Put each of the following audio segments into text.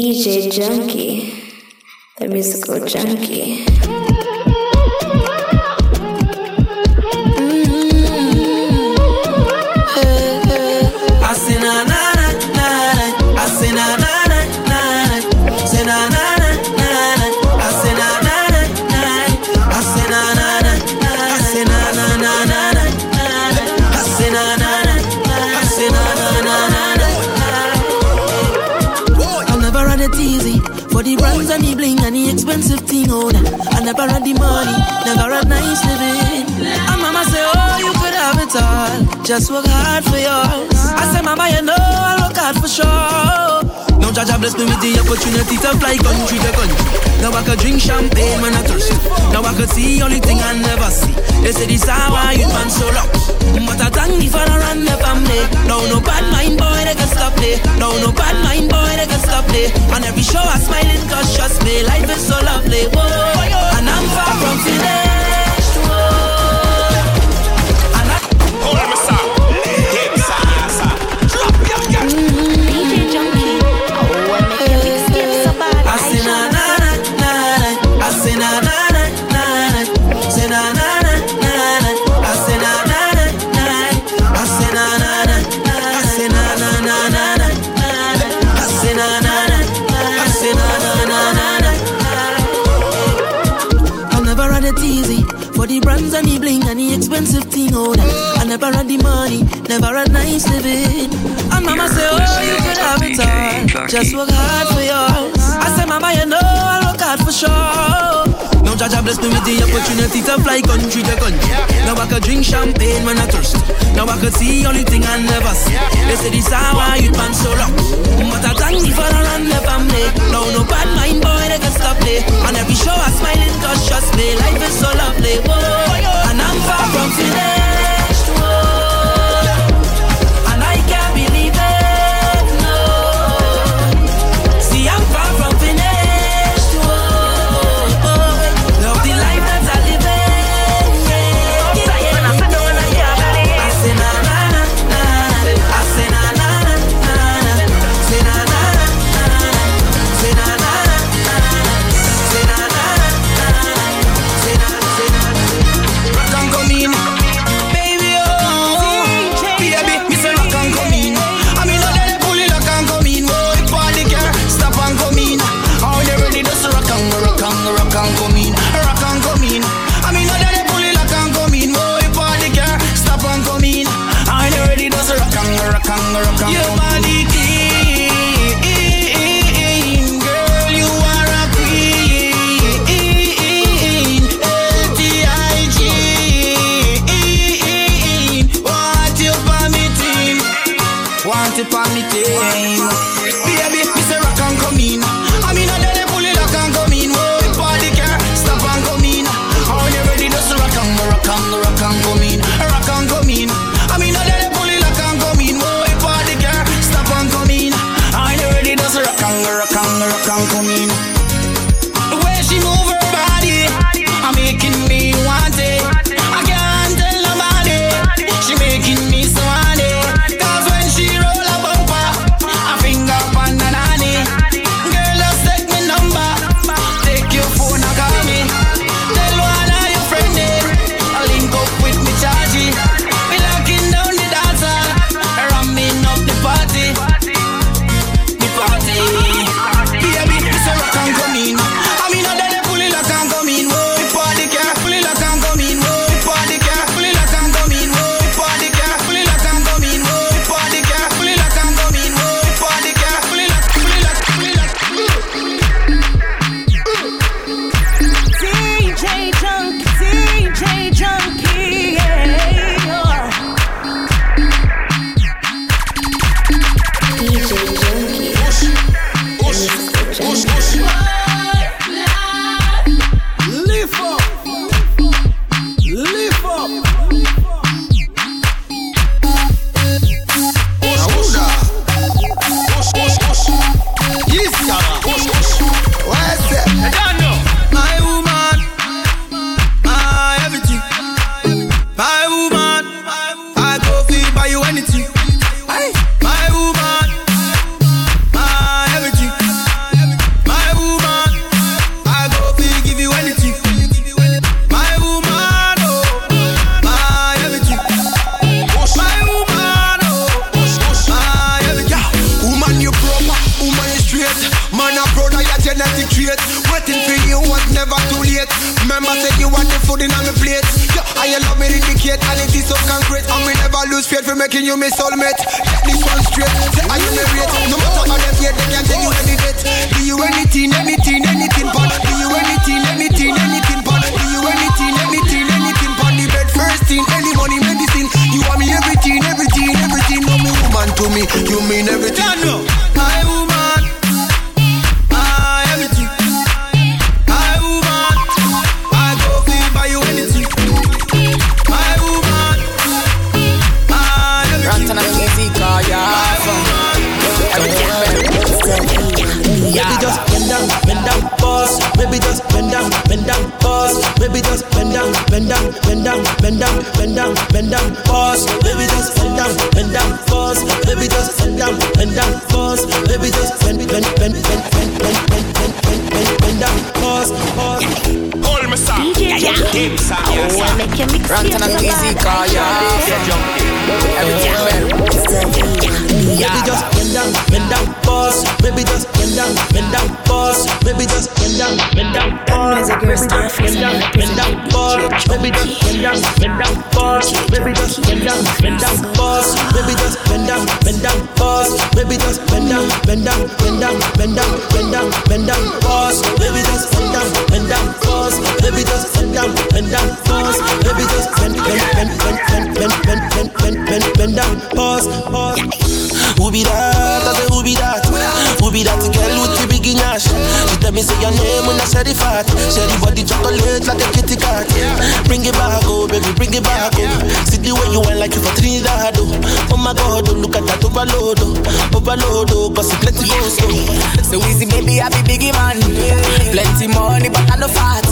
DJ Junky, the musical junkie. Never and the money, never a nice living. And mama say, oh, you could have it all, just work hard for yours. I say, mama, you know I work hard for sure. Now Jaja bless me with the opportunity to fly country to country. Now I could drink champagne when I thirst. Now I could see only thing I never see. They say this how I you man so long. But I thank the father and the family. Now no bad mind boy they can stop me. Now no bad mind boy they can stop me. On every show I smiling cause just me life is so lovely. Whoa, and I'm far from finished. Never had the money, never had nice living. And mama say, oh, you could have it all. Just work hard for yours. I say, mama, you know I work hard for sure. Now Jaja bless me with the opportunity to fly country to country. Now I could drink champagne when I toast. Now I could see only thing I never see. They say this how I eat man so long. But I thank me for all and the family. Now no bad mind boy, they can stop me. And every show I smiling cause just me, life is so lovely. Whoa. And I'm far from today. mean everything. I know. Baby just bend down, bend down, bend down, bend down, bend down, bend down, boss. Baby just bend down, bend down, boss. Baby just bend down, bend down, boss. Baby just bend, bend, bend, bend, bend, bend, bend, bend, bend, bend, bend down, boss, boss. Hold me, sir. DJ Junky. Him, sir. I Yes, wanna sir. make you mix Rantan and easy car, yeah. Everything well. Baby just bend down, bend down, boss. Baby just bend down, bend down, boss. Baby just bend down, bend down, boss. Baby just bend down, bend down, boss. Baby just bend down, bend down, boss. Baby just bend down, bend down, boss. Baby just bend down, bend down, boss. Baby just bend down, bend down, bend down, bend down, bend down, bend down, boss. Baby just bend down, bend down, boss. Baby just bend down, bend down, boss. Baby just bend, bend, bend, bend, bend, bend, bend, bend, bend, bend, down, boss, boss. Who be that? I say who be that? Who be that girl with the ass? She tell me say your name when I say the fat. Say the body chocolate like a kitty cat. Bring it back, oh baby, bring it back, oh. See the way you went like you for Trinidad, oh. Oh my God, oh look at that overload, oh. Overload, oh, cause it plenty goes, oh. So easy, baby, I be biggie man. Plenty money, but I no fat.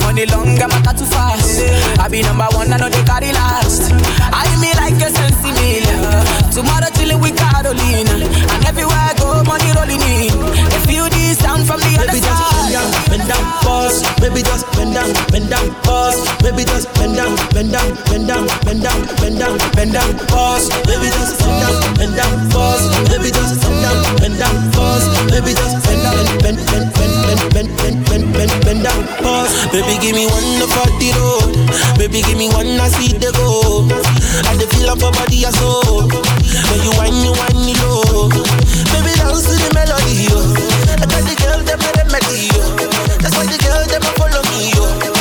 Money long, I'm not too fast. I be number one, I know they carry last. I me like a sensi. Tomorrow chillin' with Carolina. And everywhere I money rolling in. They feel this sound from the other Baby just bend side. down, bend down, boss. Baby just bend down, bend down, boss. Baby just bend down, bend down, bend down, bend down, bend down, bend down, boss. Baby just bend down, bend down, boss. Baby just bend down, bend down, boss. Baby just bend down, bend, bend, bend, bend, bend, bend, bend, bend, bend down, boss. Baby give me one for the road. Baby give me one I see the go. I the feel of my body and soul. When you whine, you whine me low. Baby dance to the melody, yo. I got the yo. That's why the follow me, yo.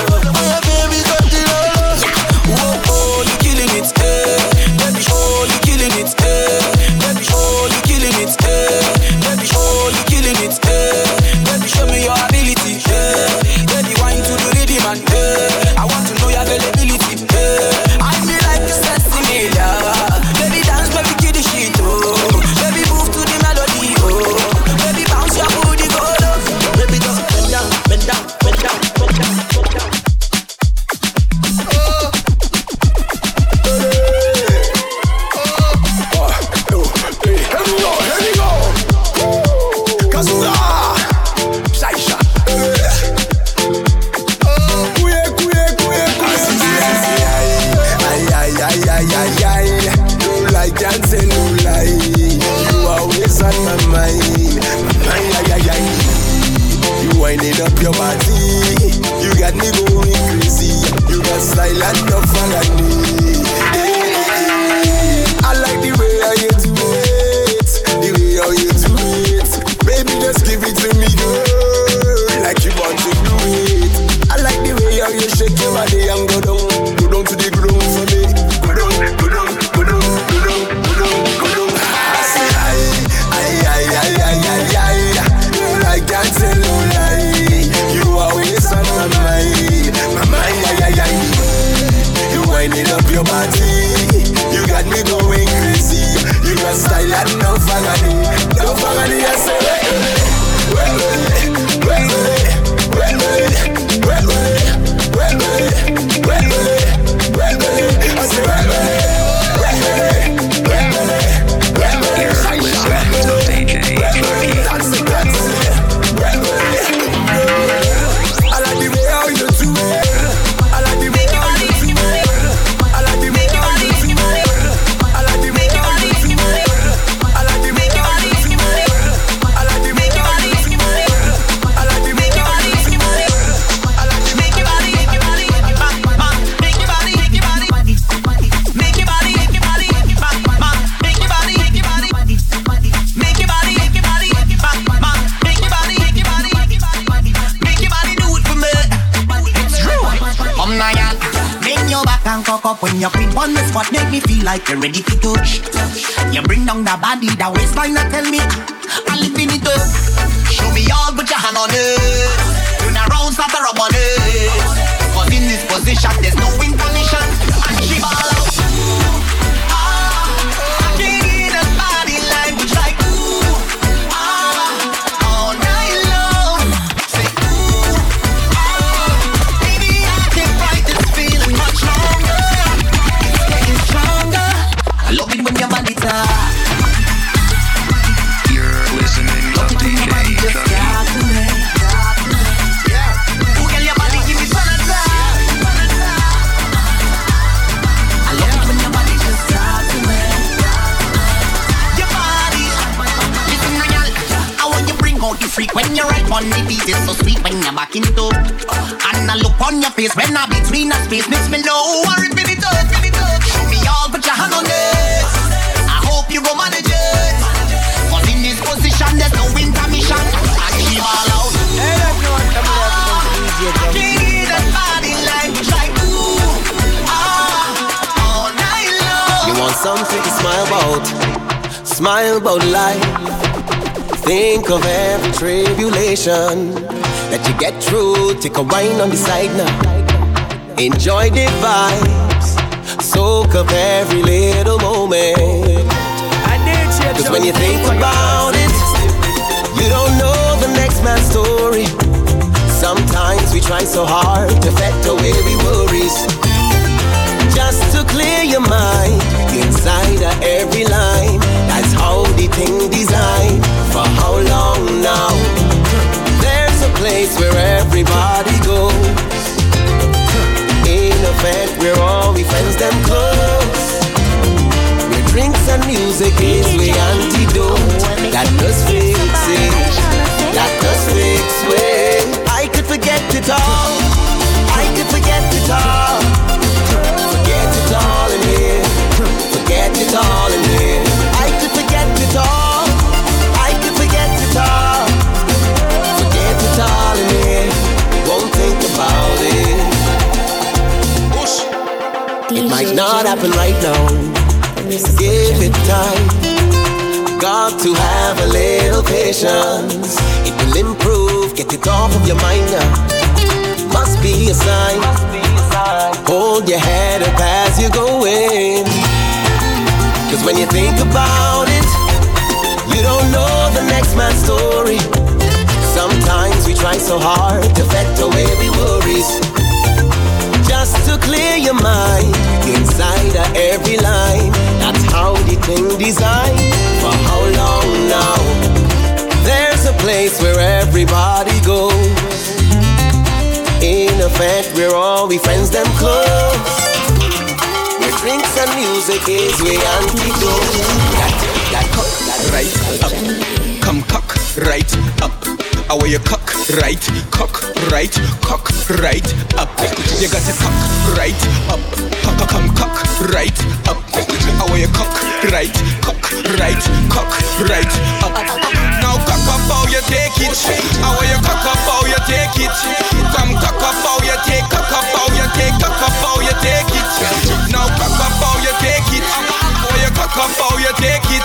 Like you're ready to touch. Freak when you right on the beat. It's so sweet when you're back into. And I look on your face when I between the space makes me know. I rip it up, rip it up. Show me all, put your hand on it. I hope you go manage it. Cause in this position, there's no intermission. I keep all out. I can't get a body language like ooh, ah, all night long. You want something to smile about? Smile about life. Think of every tribulation that you get through. Take a wine on the side now. Enjoy the vibes. Soak up every little moment. Cause when you think about it, you don't know the next man's story. Sometimes we try so hard to fet away we worries. Just to clear your mind inside of every line. The thing designed. For how long now? There's a place where everybody goes. In effect, we're all we friends them close. Where drinks and music is the antidote. That does fix it. That does fix it. I could forget it all. I could forget it all. Forget it all in here. Forget it all in here. Might not happen right now. Give it time. Got to have a little patience. It will improve. Get it off of your mind now. Must be a sign. Hold your head up as you're going. Cause when you think about it, you don't know the next man's story. Sometimes we try so hard to fet away we worries. Just to clear your mind inside of every line. That's how the thing designed. For how long now? There's a place where everybody goes. In effect, we're all we friends them close. Where drinks and music is we antidote. That, that, that, right up. Come cock right up. Away you cock right, cock right, cock right up. You got to cock right up. Cock, come cock right up. Away you cock right, cock right, cock right up. Now cock up how you take it. Away you cock up how you take it. Come cock up how you take, cock up how you take, cock up how you take it. Now cock up how you take it. Cock up how you take it.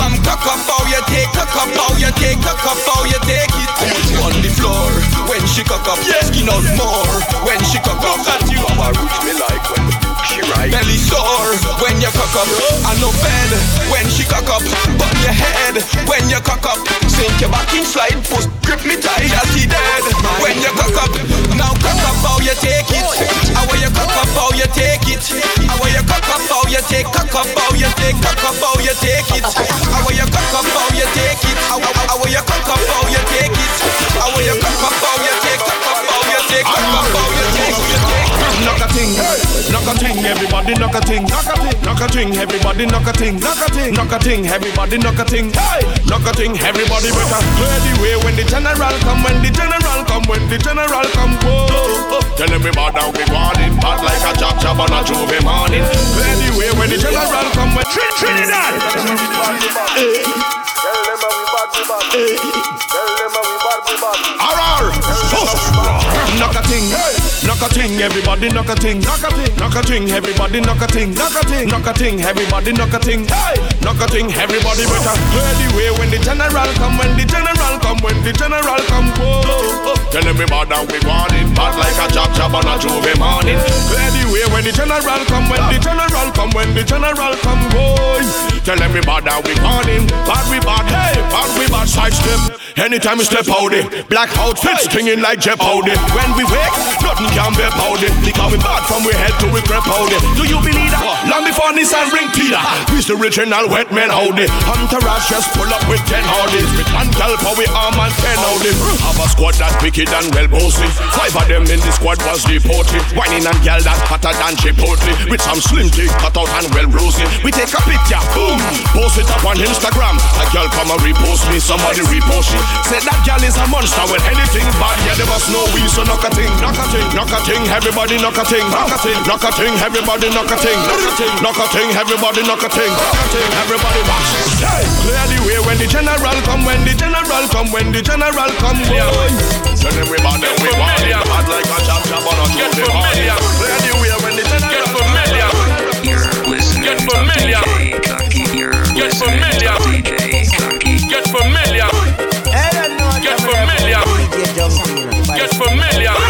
Come cock up how you take, cock up how you take, cock up how you take it. On the floor when she cock up, skin out more when she cock up. That you have a root me like when she right. Belly sore when you cock up. I no bed when she cock up. But your head when you cock up. Sink your back in slide, push grip me tight as he dead. When you cock up, now cock up how you take it. How you cock up how you take it. How you cock up how you take, cock up how you take, cock up how you take it. How you cock up how you take it. How you cock up how you take it. How you cock up how you take, cock up how you take, cock up how you take. Knock a ting, knock a ting, everybody knock a ting, knock a ting, knock a ting, everybody knock a ting, knock a ting, knock a ting, everybody knock a ting, knock a ting, everybody better clear the way when the general come, when the general come, when the general come, whoa. Tell them we bad down, we want it, bad like a chop chop on a J'ouvert morning. Clear the way when the general come, when Trin Trinidad. Eh. Eh. Arar, knock a ting, knock a ting, everybody knock a ting, knock a ting, knock a ting, everybody knock a ting, knock a ting, knock a ting, everybody knock a ting, knock a ting, everybody better clear the way. When the general come, when the general come, when the general come, whoa. Tell bad and we want it, bad like a job job on a J'ouvert morning. Clear the way. When the general come, when the general come, when the general come, boy. Tell bad and we want him, bad we bad, hey, bad we bad, side step. Anytime we step out it, black outfits stinging like Jeopardy. Oh. When we wake, nothing can be powder. Because we bad from we head to we crep powder. Do you believe that? Long before Nissan ring Peter, we's the original wet man howdy. Entourage just pull up with ten howdies. With one gal for we arm and ten howdies. Have a squad that wicked and well bossy. Five of them in the squad was deported. Whining and gal that hotter than Chipotle. With some slim tea cut out and well rosy. We take a picture, boom, post it up on Instagram. A girl come and repost me, somebody repost she. Say that gal is a monster when anything bad, yeah, they must know we so knock a thing, knock a thing, knock a thing, everybody knock a thing, knock a thing, knock a thing, everybody knock a thing, knock a thing, knock a thing, everybody knock a thing, knock a thing, everybody watch. Hey, clear the way when the general come, when the general come, when the general come, boy. Tell them we bad, then we want it, hard like a chop chop on a Tuesday morning. Clear the way when the general Get familiar. You're listening Get to familiar. DJ Cocky. You're Get familiar. to DJ Cocky. Get familiar. Familiar.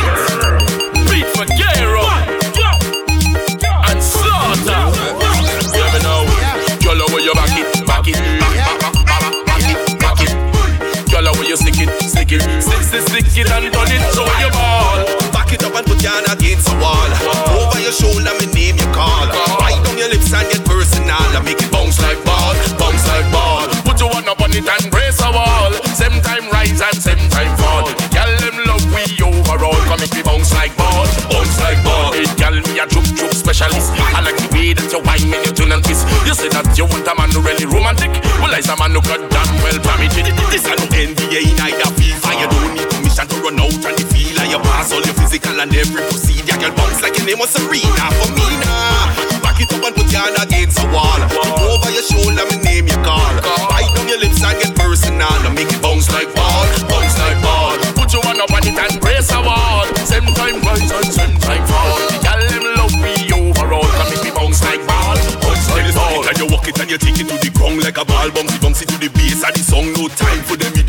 Specialist. I like the way that you whine when you turn and twist. You say that you want a man who really romantic. Well, I a man who got damn well permitted. This is no NBA, neither FIFA. You don't need permission to run out and the feel. You pass all your physical and every procedure. Girl, bounce like your name was Serena for me now. Back it up and put your hand against the wall. You take it to the ground like a ball. Bouncy, bouncy to the bass of the song. No time for them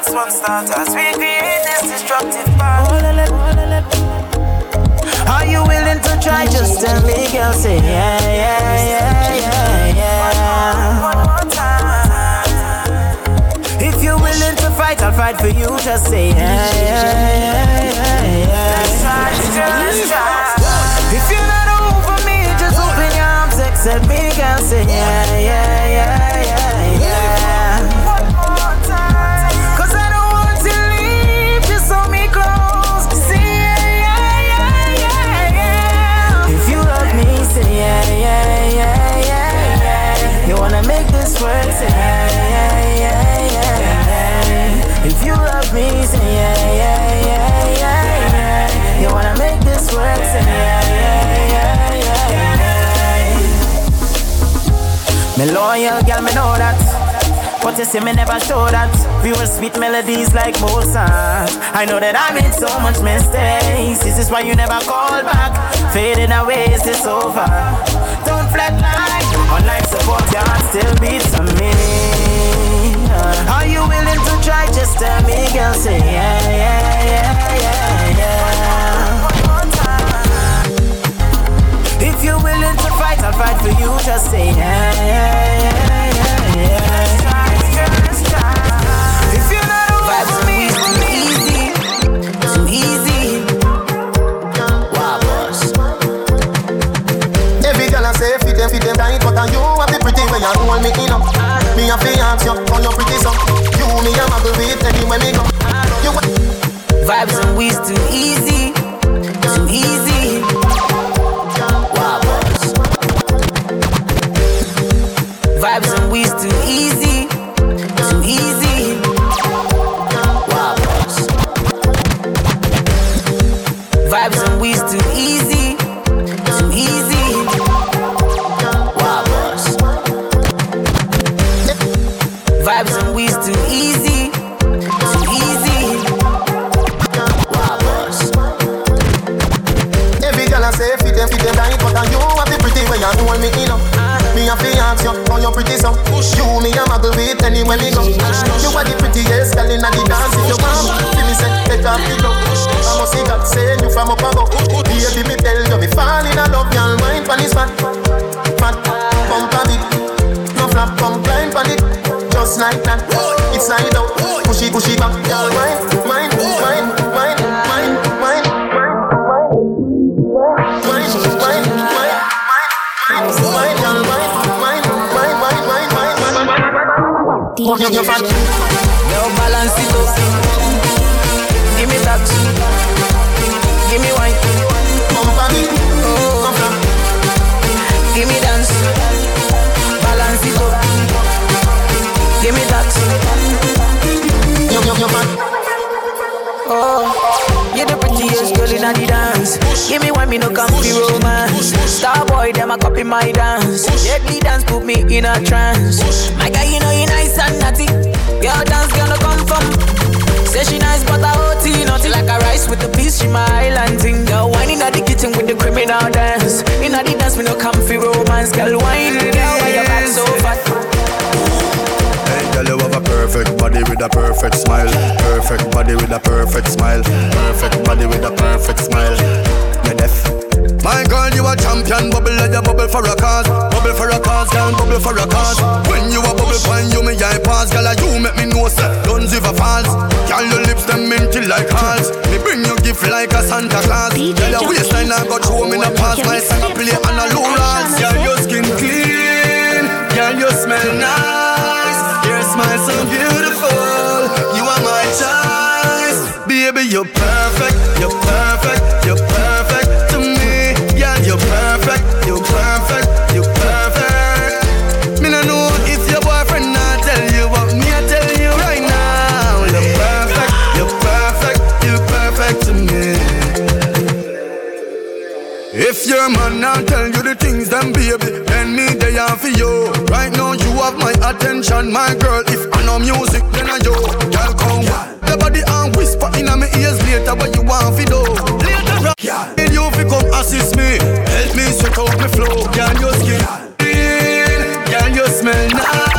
next one start. As we create this destructive path. Are you willing to try? Just tell me, girl. Say yeah, yeah, yeah, yeah, yeah. One more one more time. If you're willing to fight, I'll fight for you. Just say yeah, yeah, yeah, yeah, Try, just yeah. try. If you're not over me, just open your arms, accept me, girl. Say yeah, yeah, yeah, yeah, person. Yeah, yeah, yeah, if you love me, say yeah, yeah, yeah, yeah, yeah. You wanna make this work, say yeah, yeah, yeah, yeah. Me loyal, girl, me know that. But you say me never show that We were sweet melodies like Mozart I know that I made so much mistakes This is why you never call back Fading away, it's over? Don't flatline Unlike support, your heart still beats for me Are you Give me no come romance. Them a copy my dance. Deadly dance put me in a trance. My guy, you know you nice and naughty. Your dance gonna come from. Say she nice, but I OT nothing like a rice with. She my island thing. Girl, wine inna the kitchen with the criminal dance. Inna the dance, me no come for romance. Girl, wine, girl, why your back so fat? Girl, you have a perfect body with a perfect smile. Perfect body with a perfect smile. Perfect body with a perfect smile. You deaf? My girl, you a champion, bubble like a bubble for a cause. Bubble for a cause, girl, bubble for a cause. When you a bubble point, you me eye pass, girl, you make me know say, don't give a false. Girl, your lips them minty like hearts. Me bring you gift like a Santa Claus. Girl, your waistline I got you in a pass, my song I play on a low rise. Girl, your skin clean, girl, you smell nice. Your smile so beautiful, you are my choice. Baby, you're perfect, your man not tell you the things, then baby, then me they are for you. Right now you have my attention, my girl. If I know music, then I you. Girl, come the body and whisper in my ears later what you want for do. Later, yeah. need you fi come assist me, help me sweat out my flow. Can you skin? Can you smell nice?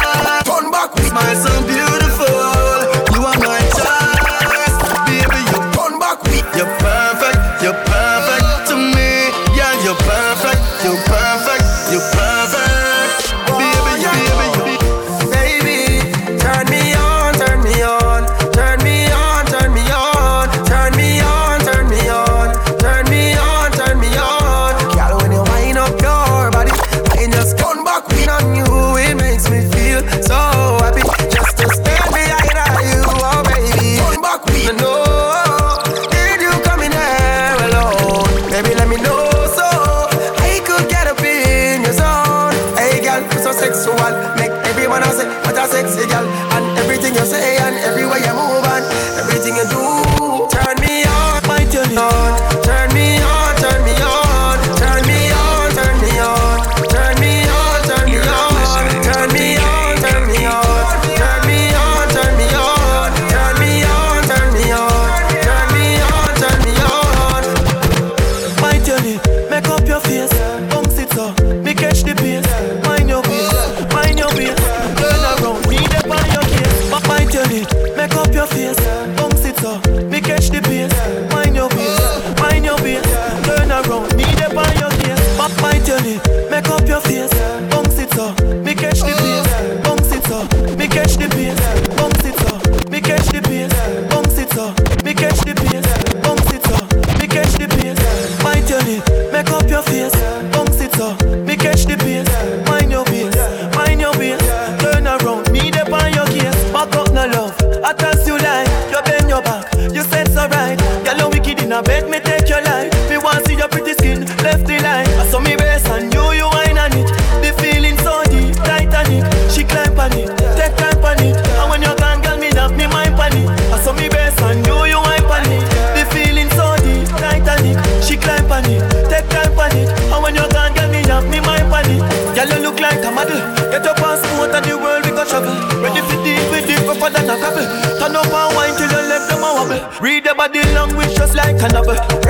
look like a model. Get up and smooth and the world we go travel. Ready for deep, we deep, rougher than a couple. Turn up and wine till you left them a wobble. Read the body language just like a novel.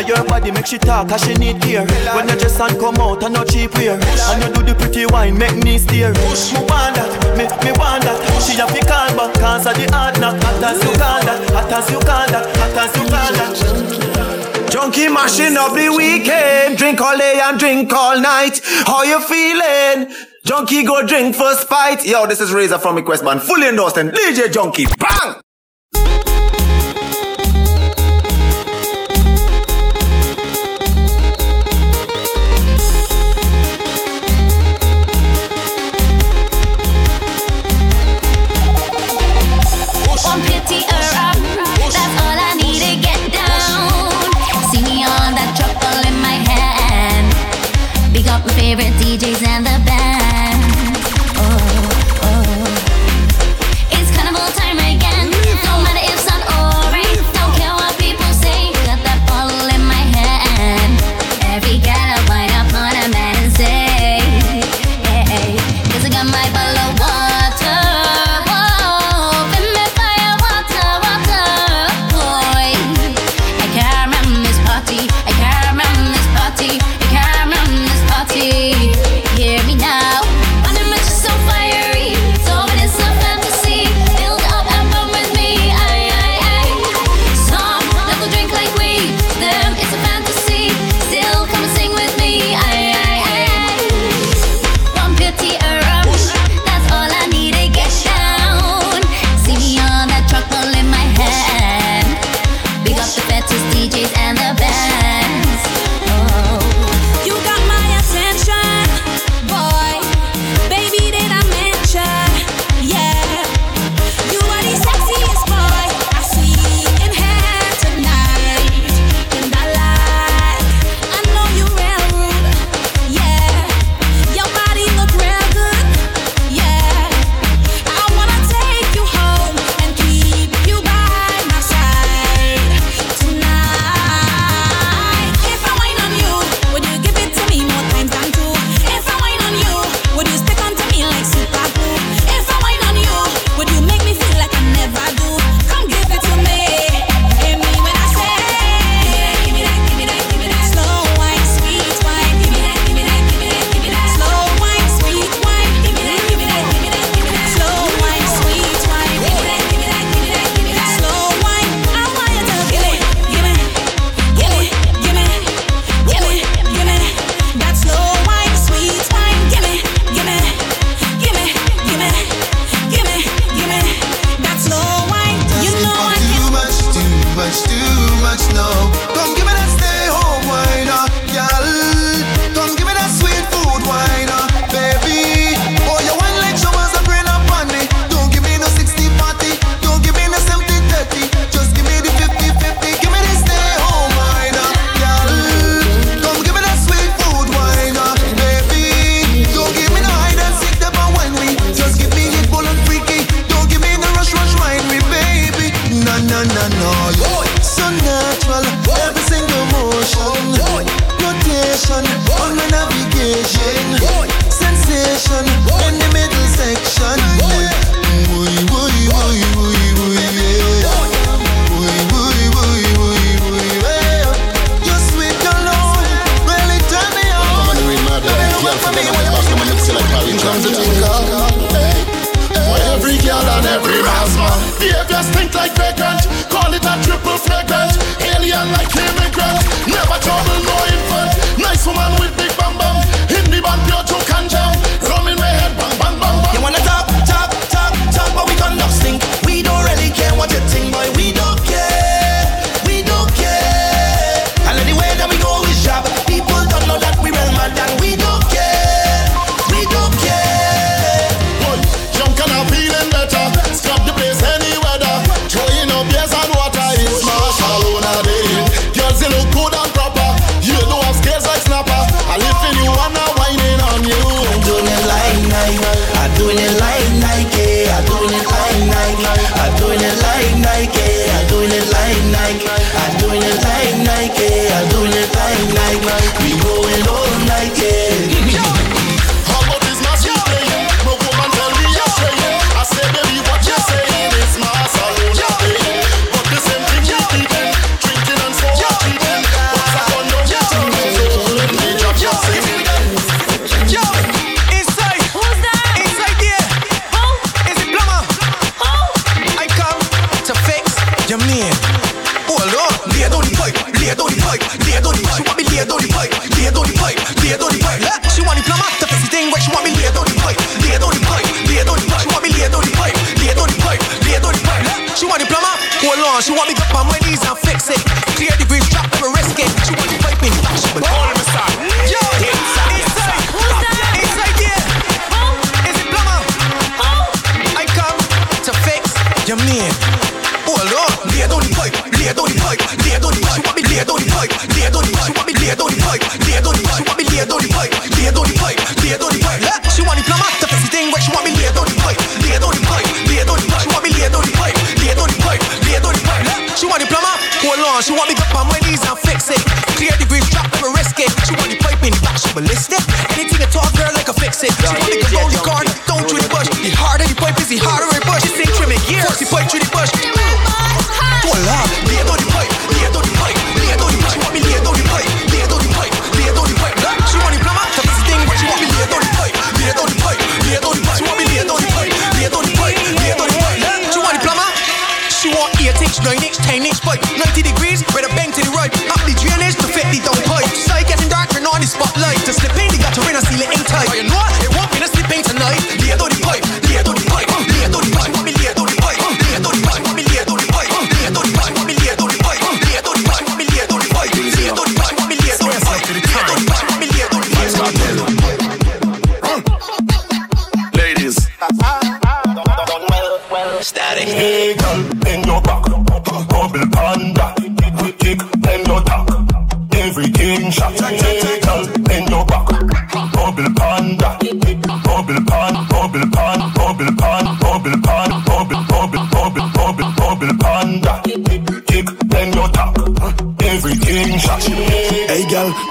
Now your body make she talk, cause she need gear. When you just and come out, and no cheap wear. And you do the pretty wine, make me steer. Push. Me want that, me, me want that. She have to call back, cause of the hard knock. Hot as you call that, hot as you call that, hot as you call that. Junky mashing up the weekend, drink all day and drink all night. How you feeling? Junky go drink for spite. Yo, this is Razor from Request fully endorsed and DJ Junky.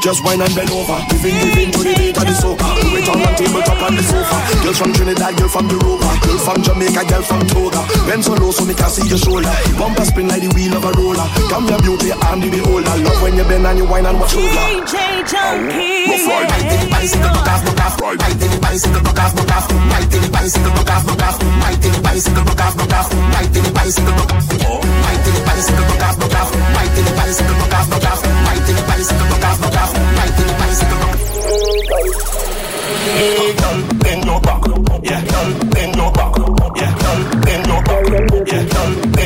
Just wine and bend over. Giving, giving to the beat of the soca. Do it on one tabletop on the sofa. Girl from Trinidad, girl from Europa. Girl from Jamaica, girl from Toga. Bend so low so me can see your shoulder. Bumper spin like the wheel of a roller. Come your beauty and the beholder. Love when you bend and you wine and watch over. DJ Junky. Go for it. Ride the bicycle, buck off, buck off. Ride the bicycle, buck off, buck off. Ride the bicycle, buck off, buck off. Ride the bicycle, buck off, buck off. Ride the bicycle, buck off. Ride the bicycle, buck off, buck off. Ride the bicycle, buck off, buck off. Ride the bicycle, buck off, buck off. yeah.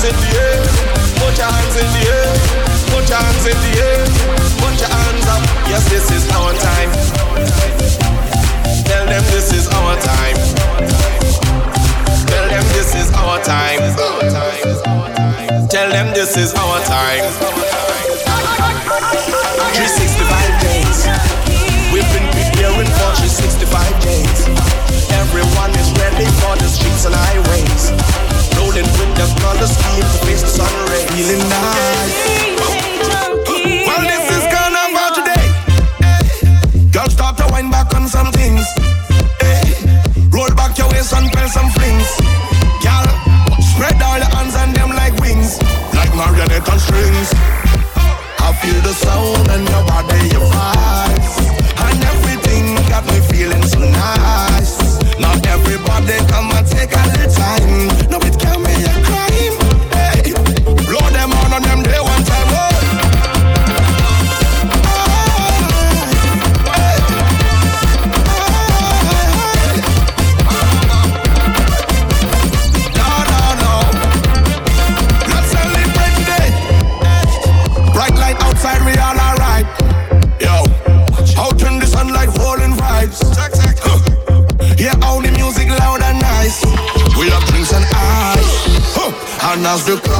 hands in the air. Put your hands in the air. Put your hands in the air. Put your hands up. Yes, this is our time. Tell them this is our time. Tell them this is our time. Tell them this is our time. 365 days. We've been preparing for 365 days. Everyone is ready for the streets and highways. With the color scheme to face the sun rays. Feeling nice. Today. Start to wind back on some things. Roll back your waist and some flings. Girl, spread all your hands and them like wings, like marionette on strings. Nas eu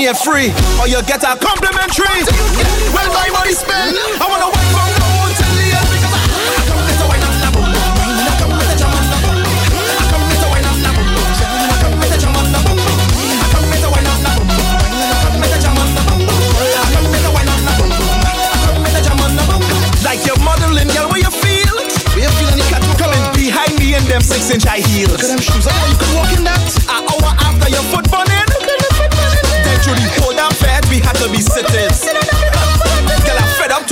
in here free, or you get a complimentary. Well, my money spent. I wanna wait from the I, come wine and a. I come jam and a. I come wine and a. I come jam and a. I come wine and a. I come jam and a Like your modeling, girl, where you feel? Where you feeling? You behind me in them six inch high heels. Look at them shoes. I you can walk in that.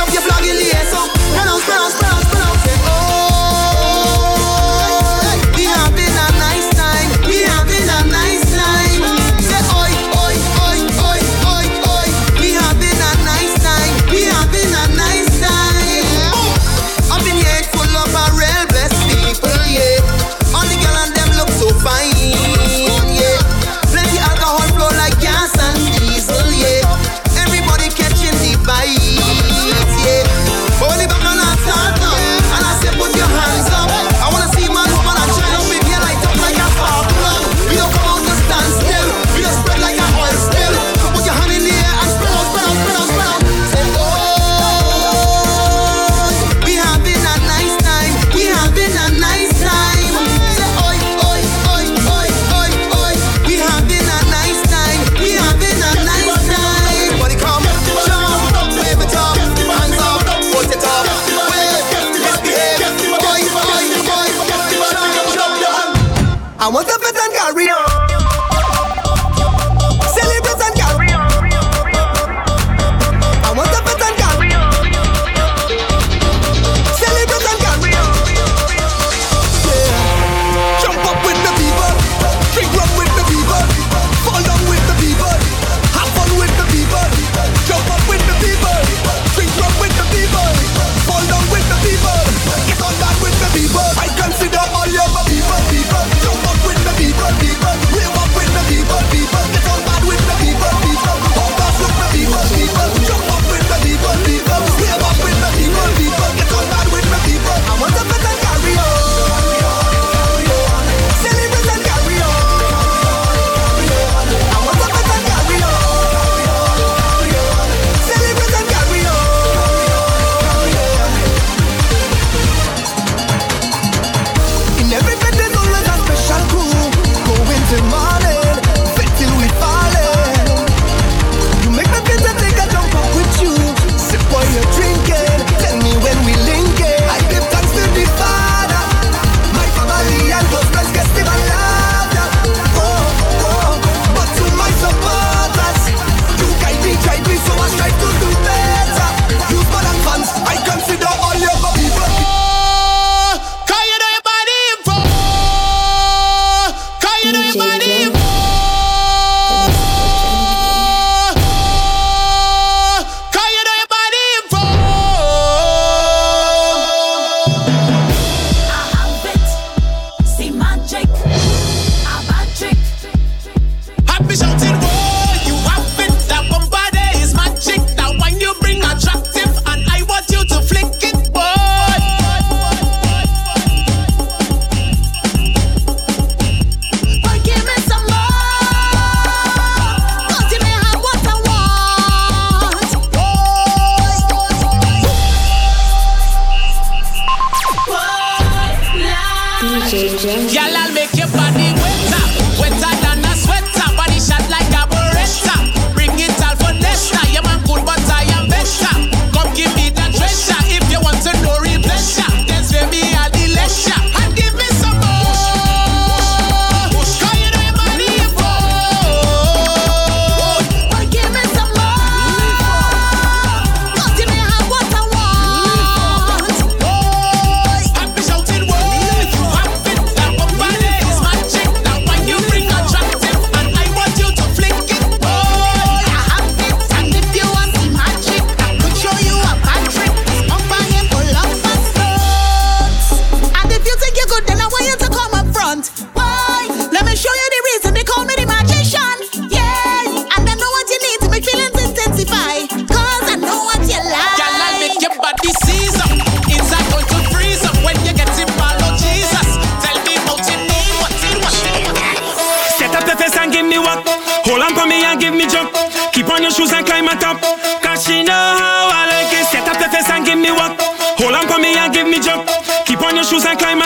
up your vlog, Eliezer. Pronounce, pronounce, pronounce.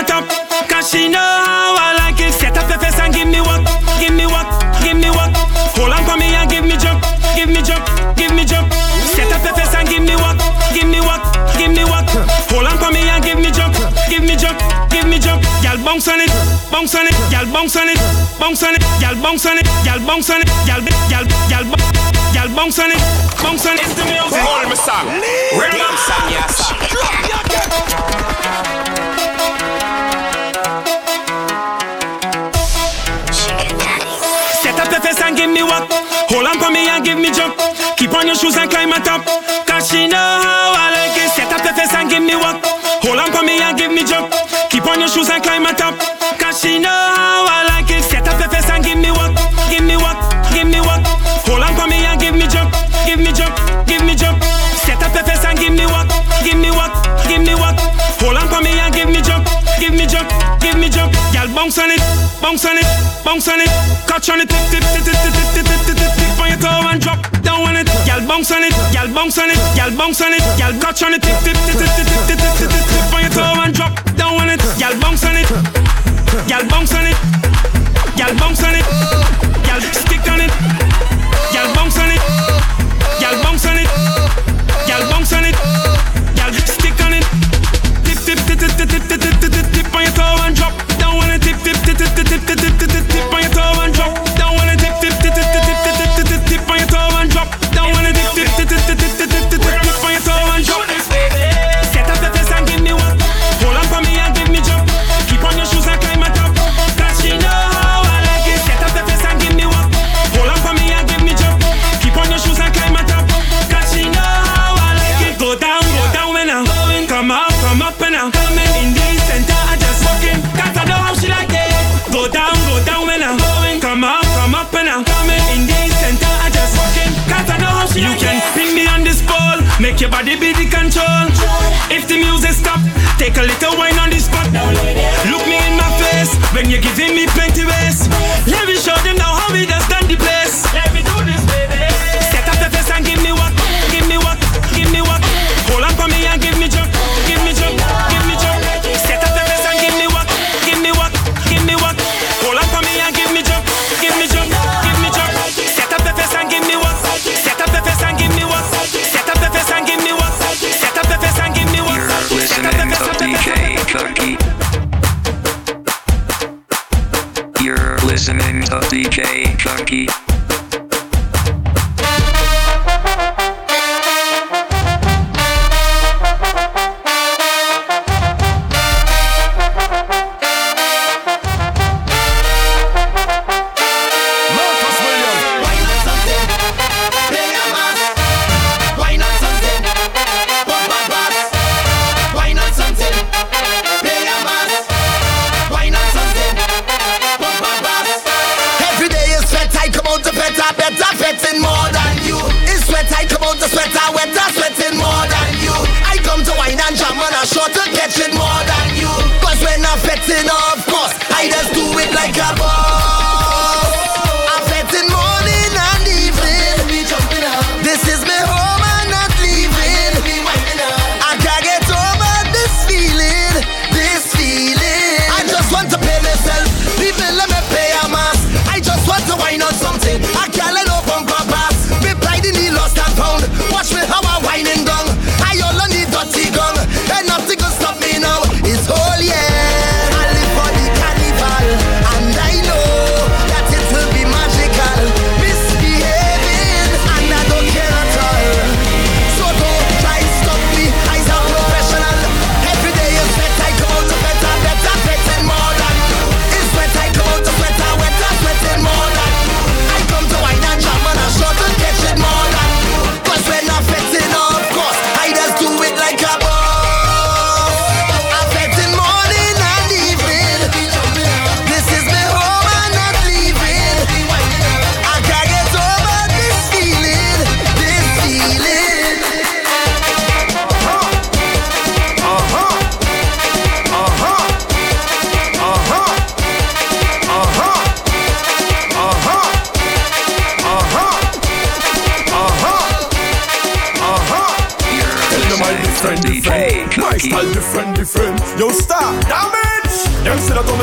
On top. Cause she know how I like it. Set up your face and give me what, give me what, give me what. Hold on for me and give me jump, give me jump, give me jump. Set up your face and give me what, give me what, give me what. Hold on for me and give me jump, give me jump, give me jump. Y'all bounce on it, bounce on it, y'all bounce on it, bounce on it, y'all bounce on it, y'all bounce on it, y'all, y'all, y'all, y'all bounce on it, bounce on it. It's the music. Hold me song. Real song, yes. Set Hold on for me and give me jump. Keep on your shoes and climb on top. Cause she know how I like it. Set up your face and give me what? Hold on for me and give me jump. Keep on your shoes and climb on top. Bounce on it. Catch on it. Tip tip tip tip tip tip tip tip tip tip on your toe and drop down on it. Y'all bounce on it. Y'all bounce on it. Y'all bounce on it. Y'all catch on it. Tip tip tip tip tip tip tip tip tip on your toe and drop down on it. Y'all bounce on it. Y'all bounce on it. Y'all bounce on it.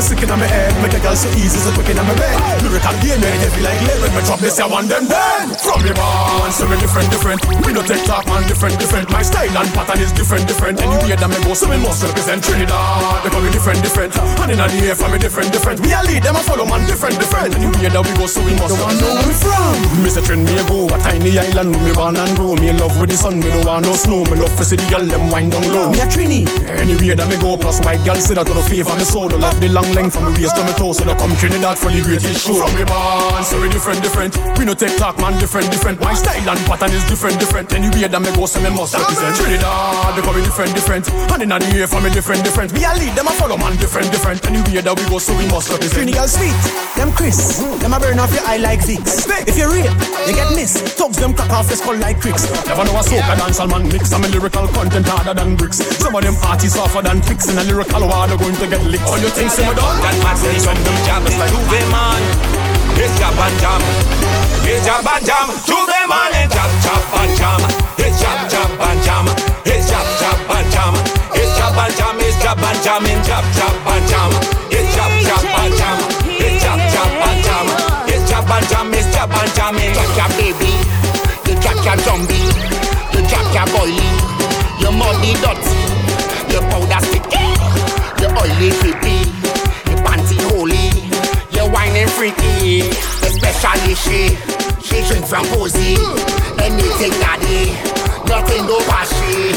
Sick in my head. Make a girl so easy, so quick in my bed. Lyrical game, yeah, heavy like lead. When me drop this, I want them dead. From the barn, so different, different. We no take talk, man, different, different. My style and pattern is different, different. Anyway, that me go, so we must represent Trinidad. They call me different, different. And in the air, for me different, different. We a lead, them a follow, man, different, different. Anyway, that we go, so we must know where we from. Mr. Trend, me a go, a tiny island, me born and grow. Me in love with the sun, me no want no snow. Me love for city girl, them wind down low. Me a Trini. Anyway, that me go, plus white girl say that to the favor me soul. Love the long from the waist to me toes, so they come Trinidad for the greatest show. From me born, so we different, different. We no take talk, man, different, different. My style and pattern is different, different. Anyway, that me go, so me must represent Trinidad. They call me different, different. And in the air for me different, different. Me a lead, them a follow, man, different, different. Anyway, that we go, so we must represent. Trinidad sweet, them Chris, them a burn off your eye like Vicks. If you rape, you get missed. Tugs them crack off your skull like cricks. Never know a soca dance man mix. I'm a lyrical content harder than bricks. Some of them artists softer than tricks. In a lyrical war, they're going to get licked. All you think, some of them. That man says when them jam is like J'ouvert man It's jab and jam It's jab and jam J'ouvert man It's jab jab and jam It's jab jab and jam It's jab jab and jam It's jab and jam It's jab and jam In jab jab and jam It's jab jab and jam It's jab jab and jam It's jab and jam It's jab and jam In Jab baby You jab zombie You jab jab oily You muddy dirty You powder sticky You oily creepy You You freaky Especially she. She drink from Posey Anything daddy. Nothing no pashy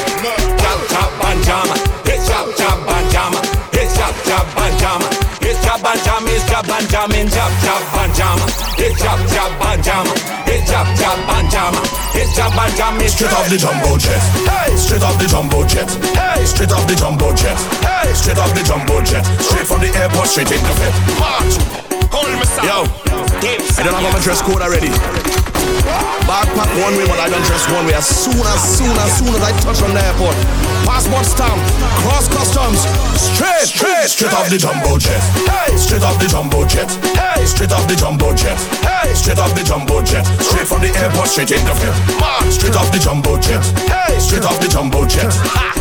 Jab jab and jam. It's jab jab and jam. It's jab jab and jam. It's jab and jam It's jab and jam. In jab jab and jam. It's jab jab and jam. It's jab jab and jam. It's jab and jam It's Straight off the jumbo jet. Hey, straight off the jumbo jet. Hey, straight off the jumbo jet. Hey, straight off the jumbo jet. Straight from the airport, straight in the vet. March. Yo, I don't have my dress code already. Backpack one way, but I don't dress one way. As soon as soon as soon as I touch on the airport, passport stamp, cross customs, straight, straight, straight off the jumbo jet. Hey, straight off the jumbo jet. Hey, straight off the jumbo jet. Hey, straight off the jumbo jet. Straight from the airport, straight in the. March. Straight off the jumbo jet. Hey, straight off the jumbo jet.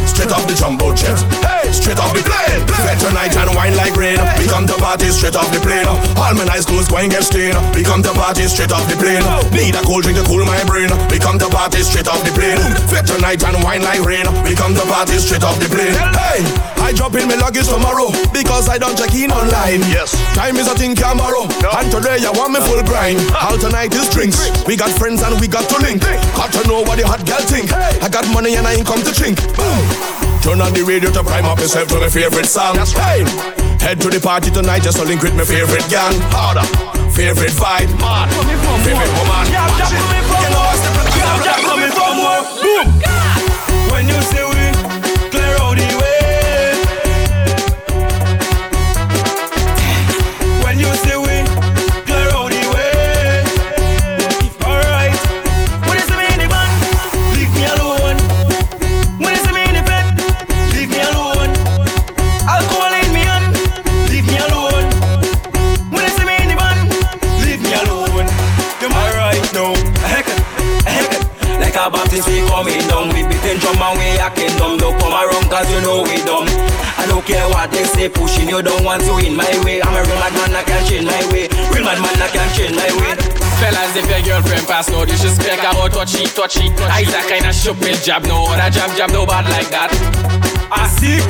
Straight off the jumbo jet. Hey, straight off the plane. Fed tonight and wine like rain. We come to party straight off the plane. All my nice clothes going get stained. We come to party straight off the plane. Need a cold drink to cool my brain. We come to party straight off the plane. Fed tonight and wine like rain. We come to party straight off the plane. Hey, I drop in my luggage tomorrow because I don't check in online. Yes, time is a thing tomorrow. And today I want me full grind. All tonight is drinks. We got friends and we got to link. Got to know what the hot girl think. I got money and I ain't come to drink. Boom. Turn on the radio to prime up yourself to my favorite song. That's right. Head to the party tonight just to link with my favorite gang. Harder. Favorite vibe. Man. Favorite woman. Yeah, yeah, coming from. Yeah, yeah, coming from more. Boom. Cause you know we dumb. I don't care what they say, pushing you don't want to in my way. I'm a real mad man, I can't change my way. Real mad man, I can't change my way. Fellas, if your girlfriend pass no disrespect about touchy, touchy, touchy. I that kind of stupid jab, no other jab, jab, no bad like that. I sick,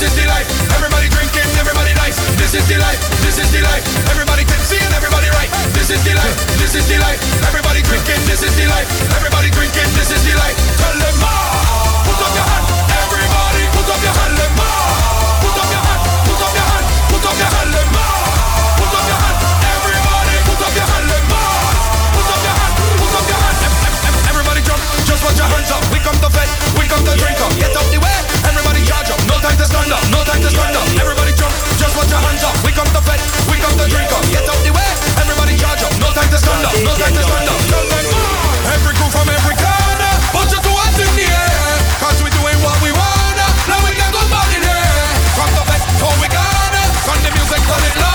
This is the life. Everybody drinking, everybody nice. This is the life. This is the life. Everybody tipsy and everybody right. This is the life. This is the life. Everybody drinking. This is the life. Everybody drinking. This is the life. Tell them all. thunder, no time to thunder. Everybody jump, just put your hands up. We come to fed, we come to drink up. Get out the way, everybody charge up. No time to thunder, no time to thunder. Tell them, every crew from every corner, put your two the air. We doing what we wanna, now we can go back here. Come to fed, we gotta, turn the music, turn.